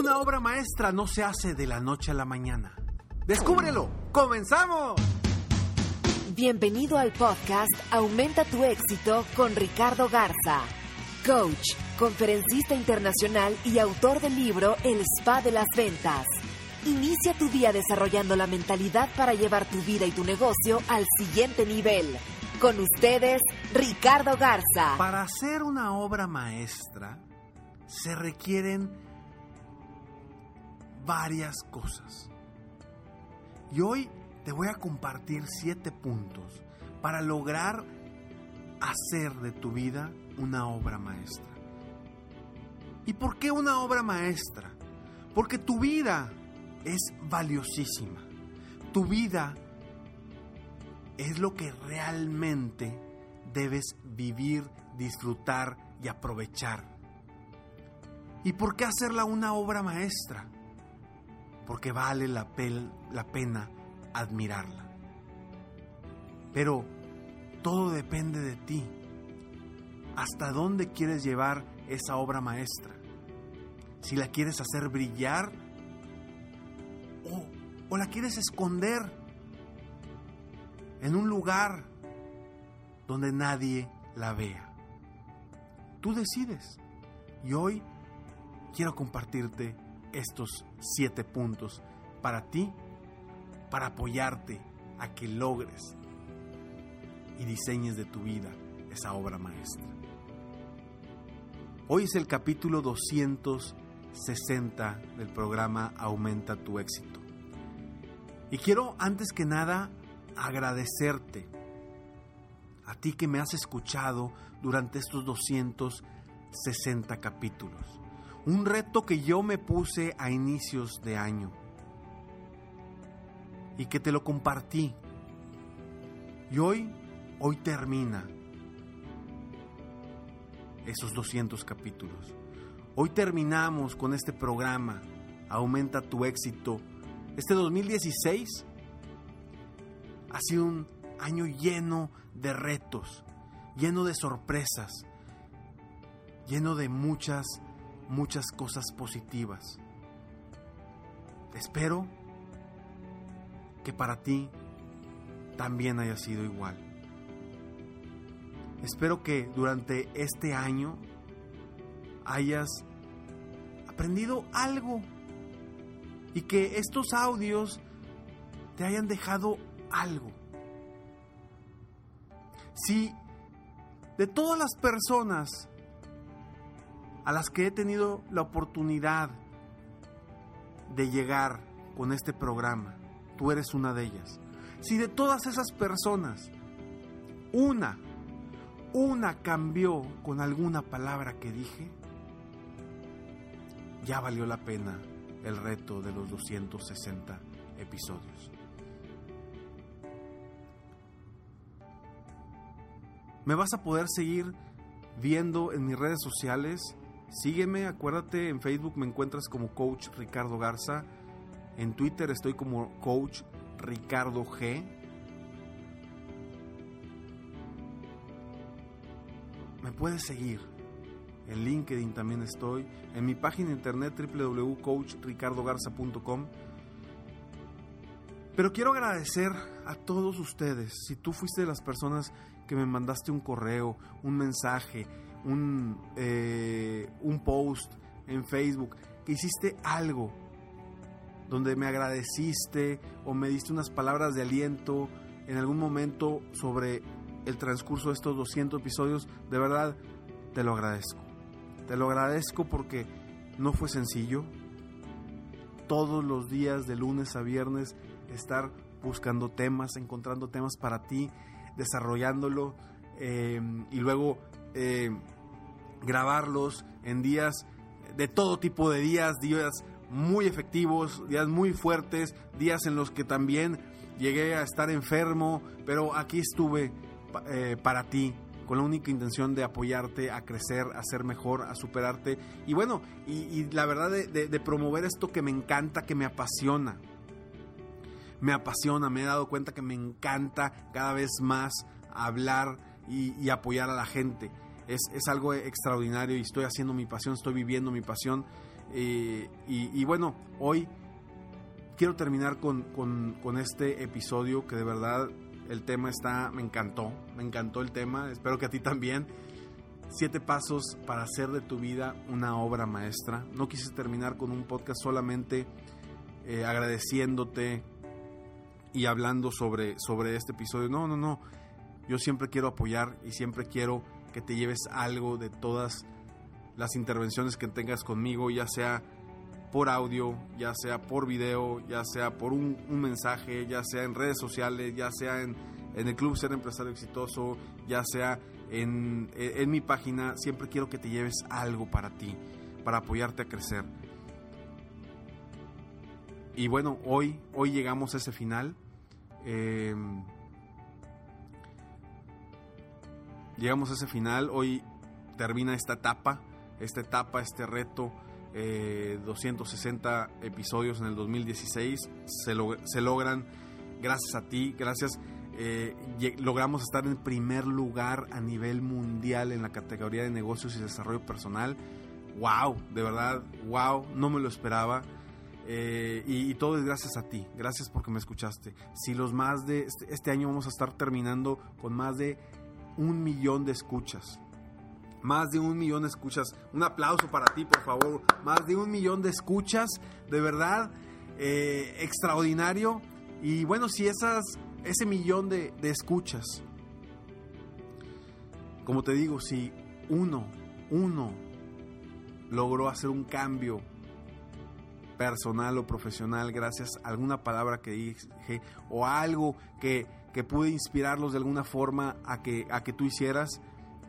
Una obra maestra no se hace de la noche a la mañana. ¡Descúbrelo! ¡Comenzamos! Bienvenido al podcast Aumenta tu éxito con Ricardo Garza, coach, conferencista internacional y autor del libro El Spa de las Ventas. Inicia tu día desarrollando la mentalidad para llevar tu vida y tu negocio al siguiente nivel. Con ustedes, Ricardo Garza. Para hacer una obra maestra se requieren varias cosas. Y hoy te voy a compartir siete puntos para lograr hacer de tu vida una obra maestra. ¿Y por qué una obra maestra? Porque tu vida es valiosísima. Tu vida es lo que realmente debes vivir, disfrutar y aprovechar. ¿Y por qué hacerla una obra maestra? Porque vale la, la pena admirarla. Pero todo depende de ti. ¿Hasta dónde quieres llevar esa obra maestra? Si la quieres hacer brillar o, o la quieres esconder en un lugar donde nadie la vea. Tú decides. Y hoy quiero compartirte estos siete puntos para ti, para apoyarte a que logres y diseñes de tu vida esa obra maestra. Hoy es el capítulo 260 del programa Aumenta tu éxito. Y quiero antes que nada agradecerte a ti que me has escuchado durante estos 260 capítulos. Un reto que yo me puse a inicios de año y que te lo compartí. Y hoy, hoy termina esos 200 capítulos. Hoy terminamos con este programa, Aumenta tu éxito. Este 2016 ha sido un año lleno de retos, lleno de sorpresas, lleno de muchas, muchas cosas positivas. Espero que para ti también haya sido igual. Espero que durante este año hayas aprendido algo y que estos audios te hayan dejado algo. Si de todas las personas a las que he tenido la oportunidad de llegar con este programa, tú eres una de ellas. Si de todas esas personas, una, una cambió con alguna palabra que dije, ya valió la pena el reto de los 260 episodios. Me vas a poder seguir viendo en mis redes sociales. Sígueme, acuérdate, en Facebook me encuentras como Coach Ricardo Garza. En Twitter estoy como Coach Ricardo G. Me puedes seguir. En LinkedIn también estoy. En mi página de internet www.coachricardogarza.com. Pero quiero agradecer a todos ustedes. Si tú fuiste de las personas que me mandaste un correo, un mensaje, un, eh, un post en Facebook, que hiciste algo donde me agradeciste o me diste unas palabras de aliento en algún momento sobre el transcurso de estos 200 episodios, de verdad te lo agradezco. Te lo agradezco porque no fue sencillo. Todos los días, de lunes a viernes, estar buscando temas, encontrando temas para ti, desarrollándolo eh, y luego eh, grabarlos en días de todo tipo de días, días muy efectivos, días muy fuertes, días en los que también llegué a estar enfermo, pero aquí estuve eh, para ti, con la única intención de apoyarte a crecer, a ser mejor, a superarte. Y bueno, y, la verdad de, promover esto que me encanta, que me apasiona. Me apasiona, me he dado cuenta que me encanta cada vez más hablar y, apoyar a la gente. Es, algo extraordinario y estoy haciendo mi pasión, estoy viviendo mi pasión. Eh, y, bueno, hoy quiero terminar con, con este episodio que de verdad el tema está, me encantó, me encantó el tema, espero que a ti también. Siete pasos para hacer de tu vida una obra maestra. No quise terminar con un podcast solamente eh, agradeciéndote y hablando sobre, sobre este episodio. No, no, no. Yo siempre quiero apoyar y siempre quiero que te lleves algo de todas las intervenciones que tengas conmigo, ya sea por audio, ya sea por video, ya sea por un, mensaje, ya sea en redes sociales, ya sea en, el Club Ser Empresario Exitoso, ya sea en, en, mi página, siempre quiero que te lleves algo para ti, para apoyarte a crecer. Y bueno, hoy, hoy llegamos a ese final. Em, llegamos a ese final, hoy termina esta etapa, esta etapa, este reto 260 eh, episodios en el 2016. Se, se, logran gracias a ti, gracias. Eh, logramos estar en primer lugar a nivel mundial en la categoría de negocios y desarrollo personal. ¡Wow! De verdad, wow, no me lo esperaba. Eh, y, todo es gracias a ti, gracias porque me escuchaste. Si los más de este, este año vamos a estar terminando con más de un millón de escuchas más de un millón de escuchas. Un aplauso para ti, por favor. Más de un millón de escuchas. De verdad, eh, extraordinario. Y bueno, si esas, ese millón de, de escuchas, como te digo, si uno, uno logró hacer un cambio personal o profesional gracias a alguna palabra que dije o algo que, que pude inspirarlos de alguna forma a que, a que tú hicieras,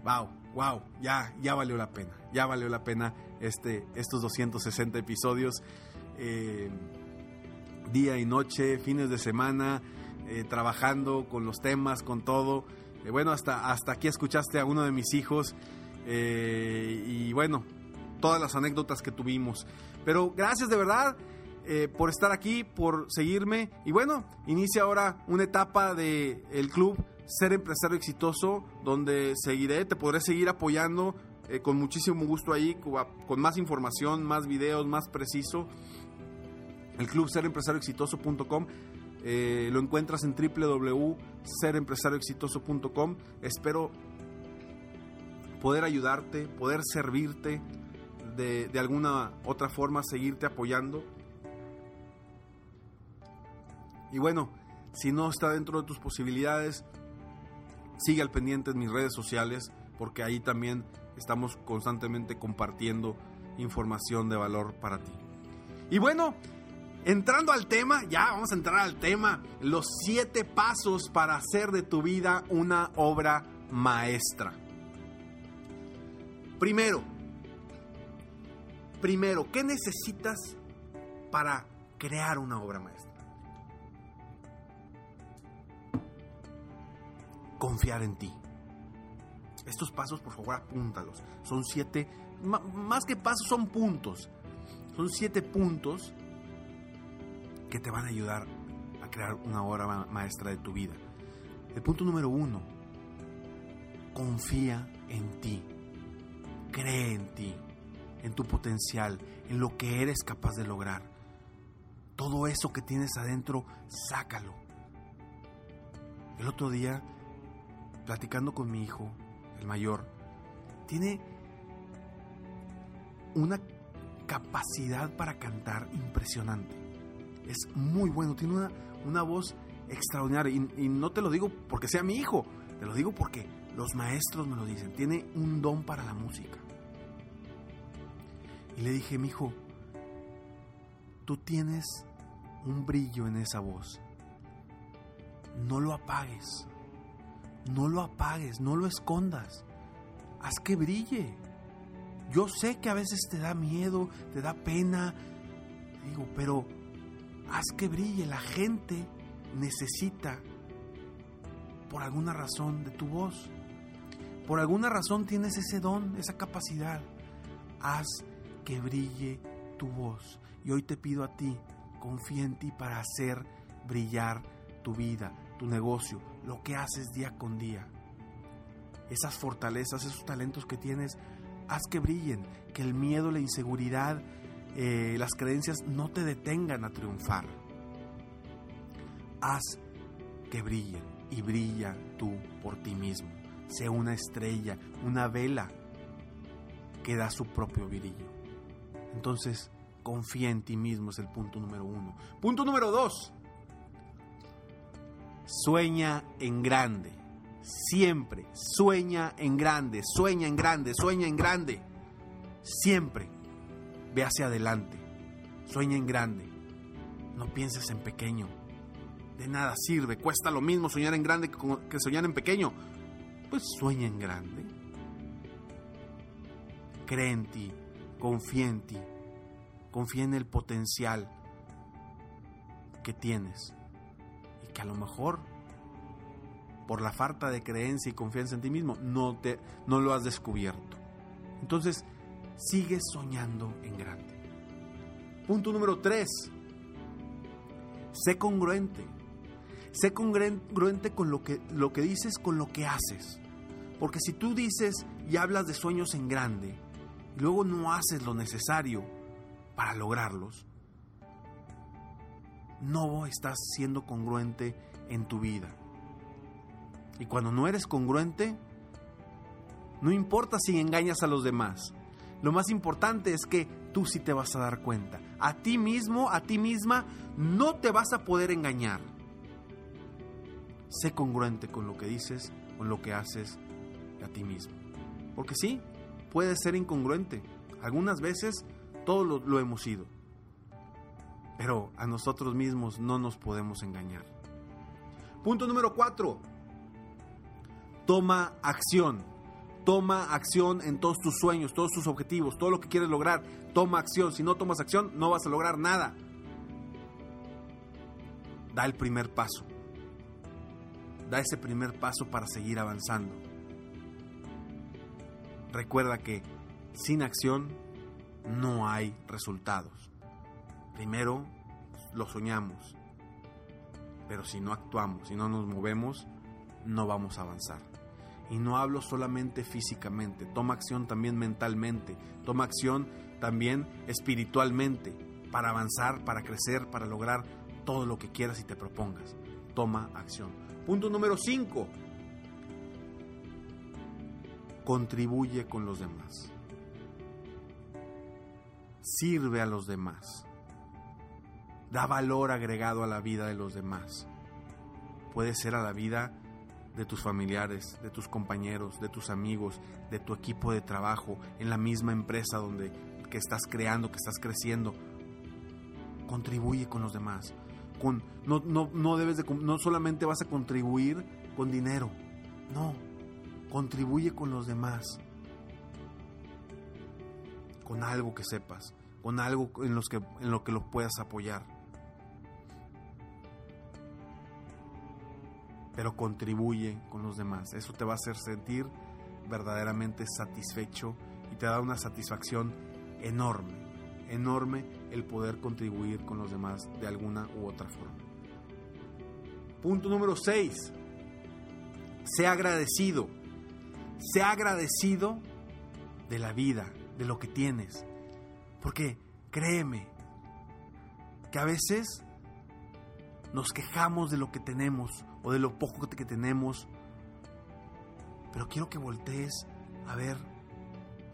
wow, wow, ya, ya valió la pena, ya valió la pena este, estos 260 episodios, eh, día y noche, fines de semana, eh, trabajando con los temas, con todo. Eh, bueno, hasta, hasta aquí escuchaste a uno de mis hijos y bueno, todas las anécdotas que tuvimos. Pero gracias de verdad. Por estar aquí, por seguirme. Y bueno, inicia ahora una etapa del el club ser empresario exitoso, donde seguiré, te podré seguir apoyando eh, con muchísimo gusto ahí, con más información, más videos, más preciso. El club serempresarioexitoso.com eh, lo encuentras en www.serempresarioexitoso.com. Espero poder ayudarte, poder servirte de alguna otra forma, seguirte apoyando. Y bueno, si no está dentro de tus posibilidades, Sigue al pendiente en mis redes sociales porque ahí también estamos constantemente compartiendo información de valor para ti. Y bueno, entrando al tema, ya vamos a entrar al tema, los siete pasos para hacer de tu vida una obra maestra. Primero, primero, ¿qué necesitas para crear una obra maestra? Confiar en ti. Estos pasos, por favor, apúntalos. Son siete, más que pasos, son puntos. Son siete puntos que te van a ayudar a crear una obra maestra de tu vida. El punto número uno, confía en ti. Cree en ti, en tu potencial, en lo que eres capaz de lograr. Todo eso que tienes adentro, sácalo. El otro día platicando con mi hijo, el mayor, tiene una capacidad para cantar impresionante. Es muy bueno, tiene una, una voz extraordinaria. Y, y, no te lo digo porque sea mi hijo, te lo digo porque los maestros me lo dicen. Tiene un don para la música. Y le dije, mi hijo, tú tienes un brillo en esa voz. No lo apagues. No lo apagues, no lo escondas. Haz que brille. Yo sé que a veces te da miedo, te da pena. Digo, pero haz que brille. La gente necesita, por alguna razón, de tu voz. Por alguna razón tienes ese don, esa capacidad. Haz que brille tu voz. Y hoy te pido a ti, confía en ti para hacer brillar tu vida, tu negocio, lo que haces día con día. Esas fortalezas, esos talentos que tienes, haz que brillen, que el miedo, la inseguridad, eh, las creencias no te detengan a triunfar. Haz que brillen y brilla tú por ti mismo. Sea una estrella, una vela que da su propio brillo. Entonces, confía en ti mismo es el punto número uno. Punto número dos. Sueña en grande. Siempre. Sueña en grande. Sueña en grande. Sueña en grande. Siempre. Ve hacia adelante. Sueña en grande. No pienses en pequeño. De nada sirve. Cuesta lo mismo soñar en grande que soñar en pequeño. Pues sueña en grande. Cree en ti. Confía en ti. Confía en el potencial que tienes que a lo mejor por la falta de creencia y confianza en ti mismo no te no lo has descubierto. Entonces, sigue soñando en grande. Punto número 3. Sé congruente. Sé congruente con lo que, lo que dices, con lo que haces. Porque si tú dices y hablas de sueños en grande, y luego no haces lo necesario para lograrlos, no estás siendo congruente en tu vida. Y cuando no eres congruente, no importa si engañas a los demás. Lo más importante es que tú sí te vas a dar cuenta. A ti mismo, a ti misma, no te vas a poder engañar. Sé congruente con lo que dices, con lo que haces a ti mismo. Porque sí, puedes ser incongruente. Algunas veces todos lo, lo hemos sido. Pero a nosotros mismos no nos podemos engañar. Punto número 4. Toma acción. Toma acción en todos tus sueños, todos tus objetivos, todo lo que quieres lograr. Toma acción. Si no tomas acción, no vas a lograr nada. Da el primer paso. Da ese primer paso para seguir avanzando. Recuerda que sin acción no hay resultados. Primero lo soñamos, pero si no actuamos, si no nos movemos, no vamos a avanzar. Y no hablo solamente físicamente, toma acción también mentalmente, toma acción también espiritualmente para avanzar, para crecer, para lograr todo lo que quieras y te propongas. Toma acción. Punto número 5. Contribuye con los demás. Sirve a los demás. Da valor agregado a la vida de los demás. Puede ser a la vida de tus familiares, de tus compañeros, de tus amigos, de tu equipo de trabajo, en la misma empresa donde que estás creando, que estás creciendo. Contribuye con los demás. Con, no, no, no, debes de, no solamente vas a contribuir con dinero, no, contribuye con los demás, con algo que sepas, con algo en, los que, en lo que los puedas apoyar. Pero contribuye con los demás. Eso te va a hacer sentir verdaderamente satisfecho y te da una satisfacción enorme, enorme el poder contribuir con los demás de alguna u otra forma. Punto número 6. Sea agradecido. Sea agradecido de la vida, de lo que tienes. Porque créeme que a veces nos quejamos de lo que tenemos o de lo poco que tenemos. Pero quiero que voltees a ver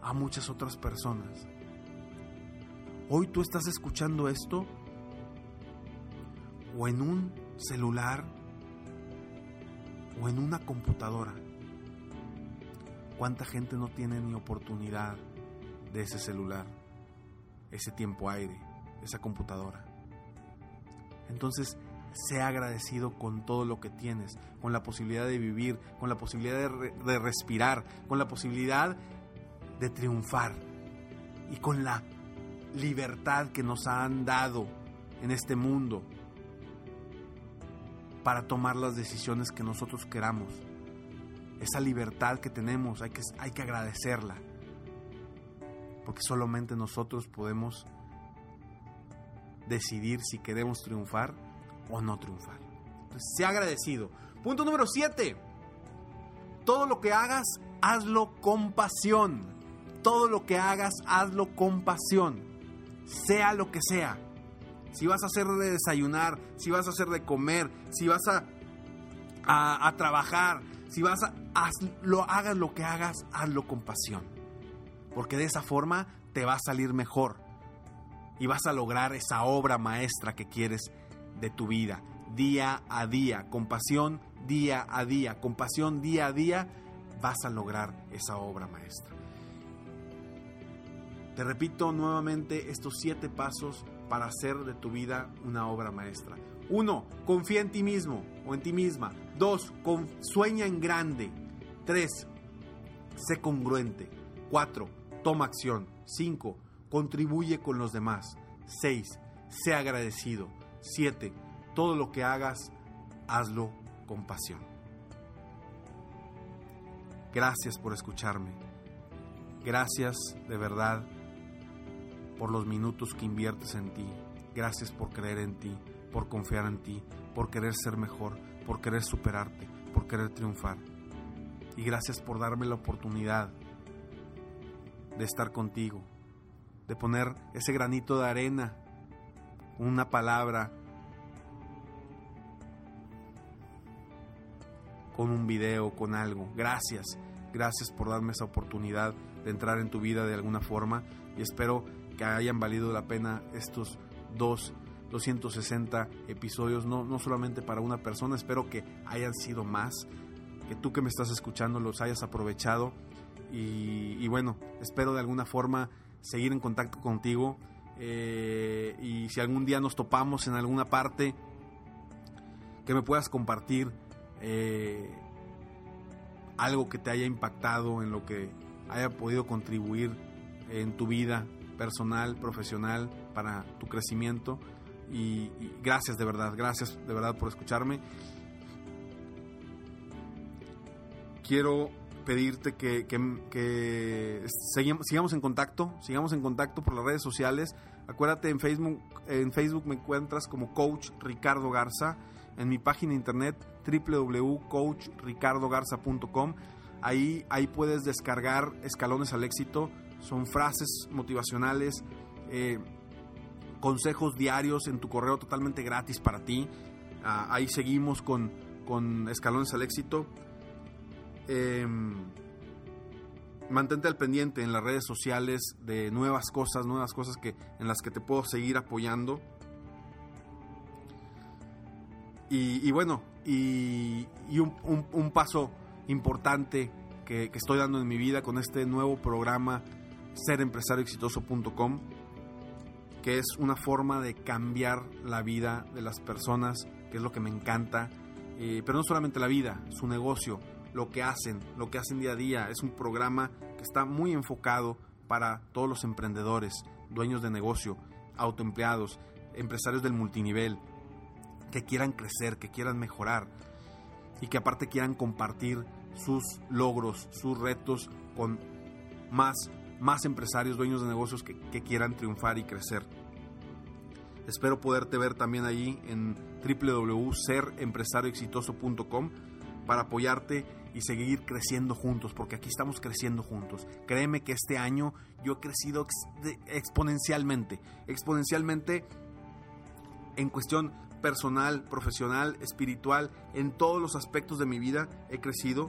a muchas otras personas. Hoy tú estás escuchando esto o en un celular o en una computadora. ¿Cuánta gente no tiene ni oportunidad de ese celular, ese tiempo aire, esa computadora? Entonces, sea agradecido con todo lo que tienes, con la posibilidad de vivir, con la posibilidad de, de respirar, con la posibilidad de triunfar y con la libertad que nos han dado en este mundo para tomar las decisiones que nosotros queramos. Esa libertad que tenemos hay que, hay que agradecerla, porque solamente nosotros podemos decidir si queremos triunfar o no triunfar. Entonces, sea agradecido. Punto número 7. Todo lo que hagas, hazlo con pasión. Todo lo que hagas, hazlo con pasión. Sea lo que sea. Si vas a hacer de desayunar, si vas a hacer de comer, si vas a, a, trabajar, si vas a... lo, hagas lo que hagas, hazlo con pasión. Porque de esa forma te va a salir mejor. Y vas a lograr esa obra maestra que quieres de tu vida, día a día, con pasión día a día, con pasión día a día, vas a lograr esa obra maestra. Te repito nuevamente estos siete pasos para hacer de tu vida una obra maestra. Uno, confía en ti mismo o en ti misma. Dos, sueña en grande. Tres, sé congruente. Cuatro, toma acción. Cinco, contribuye con los demás. Seis, sé agradecido. 7. Todo lo que hagas, hazlo con pasión. Gracias por escucharme. Gracias de verdad por los minutos que inviertes en ti. Gracias por creer en ti, por confiar en ti, por querer ser mejor, por querer superarte, por querer triunfar. Y gracias por darme la oportunidad de estar contigo, de poner ese granito de arena una palabra, con un video, con algo. Gracias, gracias por darme esa oportunidad de entrar en tu vida de alguna forma y espero que hayan valido la pena estos dos 260 episodios, no, no solamente para una persona, espero que hayan sido más, que tú que me estás escuchando los hayas aprovechado y, y bueno, espero de alguna forma seguir en contacto contigo eh, y si algún día nos topamos en alguna parte, que me puedas compartir eh, algo que te haya impactado, en lo que haya podido contribuir en tu vida personal, profesional, para tu crecimiento. Y, gracias de verdad, gracias de verdad por escucharme. Quiero pedirte que, que, sigamos en contacto, sigamos en contacto por las redes sociales. Acuérdate, en Facebook, en Facebook me encuentras como Coach Ricardo Garza, en mi página de internet www.coachricardogarza.com. Ahí, ahí puedes descargar escalones al éxito, son frases motivacionales, eh, consejos diarios en tu correo totalmente gratis para ti. Ah, ahí seguimos con, con escalones al éxito. Em, mantente al pendiente en las redes sociales de nuevas cosas, nuevas cosas que, en las que te puedo seguir apoyando. Y, bueno, y, un, paso importante que, estoy dando en mi vida con este nuevo programa serempresarioexitoso.com, que es una forma de cambiar la vida de las personas, que es lo que me encanta, eh, pero no solamente la vida, su negocio, lo que hacen, lo que hacen día a día. Es un programa que está muy enfocado para todos los emprendedores, dueños de negocio, autoempleados, empresarios del multinivel, que quieran crecer, que quieran mejorar y que aparte quieran compartir sus logros, sus retos con más, más empresarios, dueños de negocios que, quieran triunfar y crecer. Espero poderte ver también allí en www.serempresarioexitoso.com para apoyarte y seguir creciendo juntos, porque aquí estamos creciendo juntos. Créeme que este año yo he crecido exponencialmente, exponencialmente en cuestión personal, profesional, espiritual, en todos los aspectos de mi vida he crecido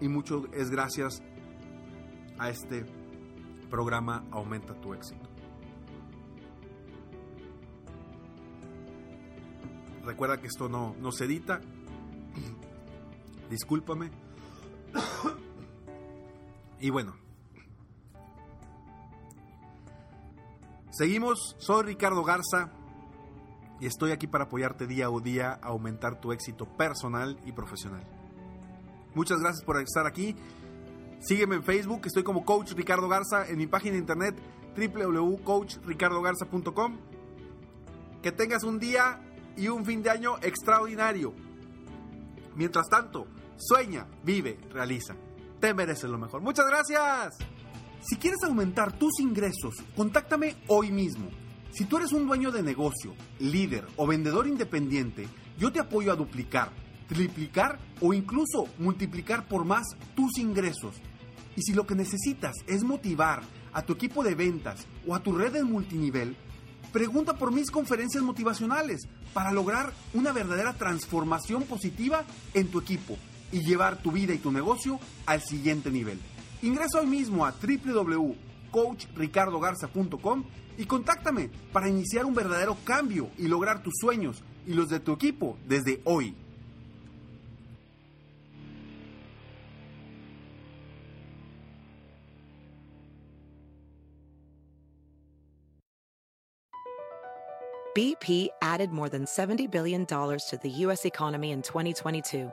y mucho es gracias a este programa Aumenta tu éxito. Recuerda que esto no, no se edita. Discúlpame. y bueno. Seguimos, soy Ricardo Garza y estoy aquí para apoyarte día a día a aumentar tu éxito personal y profesional. Muchas gracias por estar aquí. Sígueme en Facebook, estoy como Coach Ricardo Garza, en mi página de internet www.coachricardogarza.com. Que tengas un día y un fin de año extraordinario. Mientras tanto, sueña, vive, realiza. Te mereces lo mejor. Muchas gracias. Si quieres aumentar tus ingresos, contáctame hoy mismo. Si tú eres un dueño de negocio, líder o vendedor independiente, yo te apoyo a duplicar, triplicar o incluso multiplicar por más tus ingresos. Y si lo que necesitas es motivar a tu equipo de ventas o a tu red de multinivel, pregunta por mis conferencias motivacionales para lograr una verdadera transformación positiva en tu equipo y llevar tu vida y tu negocio al siguiente nivel. Ingresa hoy mismo a www.coachricardogarza.com y contáctame para iniciar un verdadero cambio y lograr tus sueños y los de tu equipo desde hoy. BP added more than $70 billion to the U.S. economy in 2022.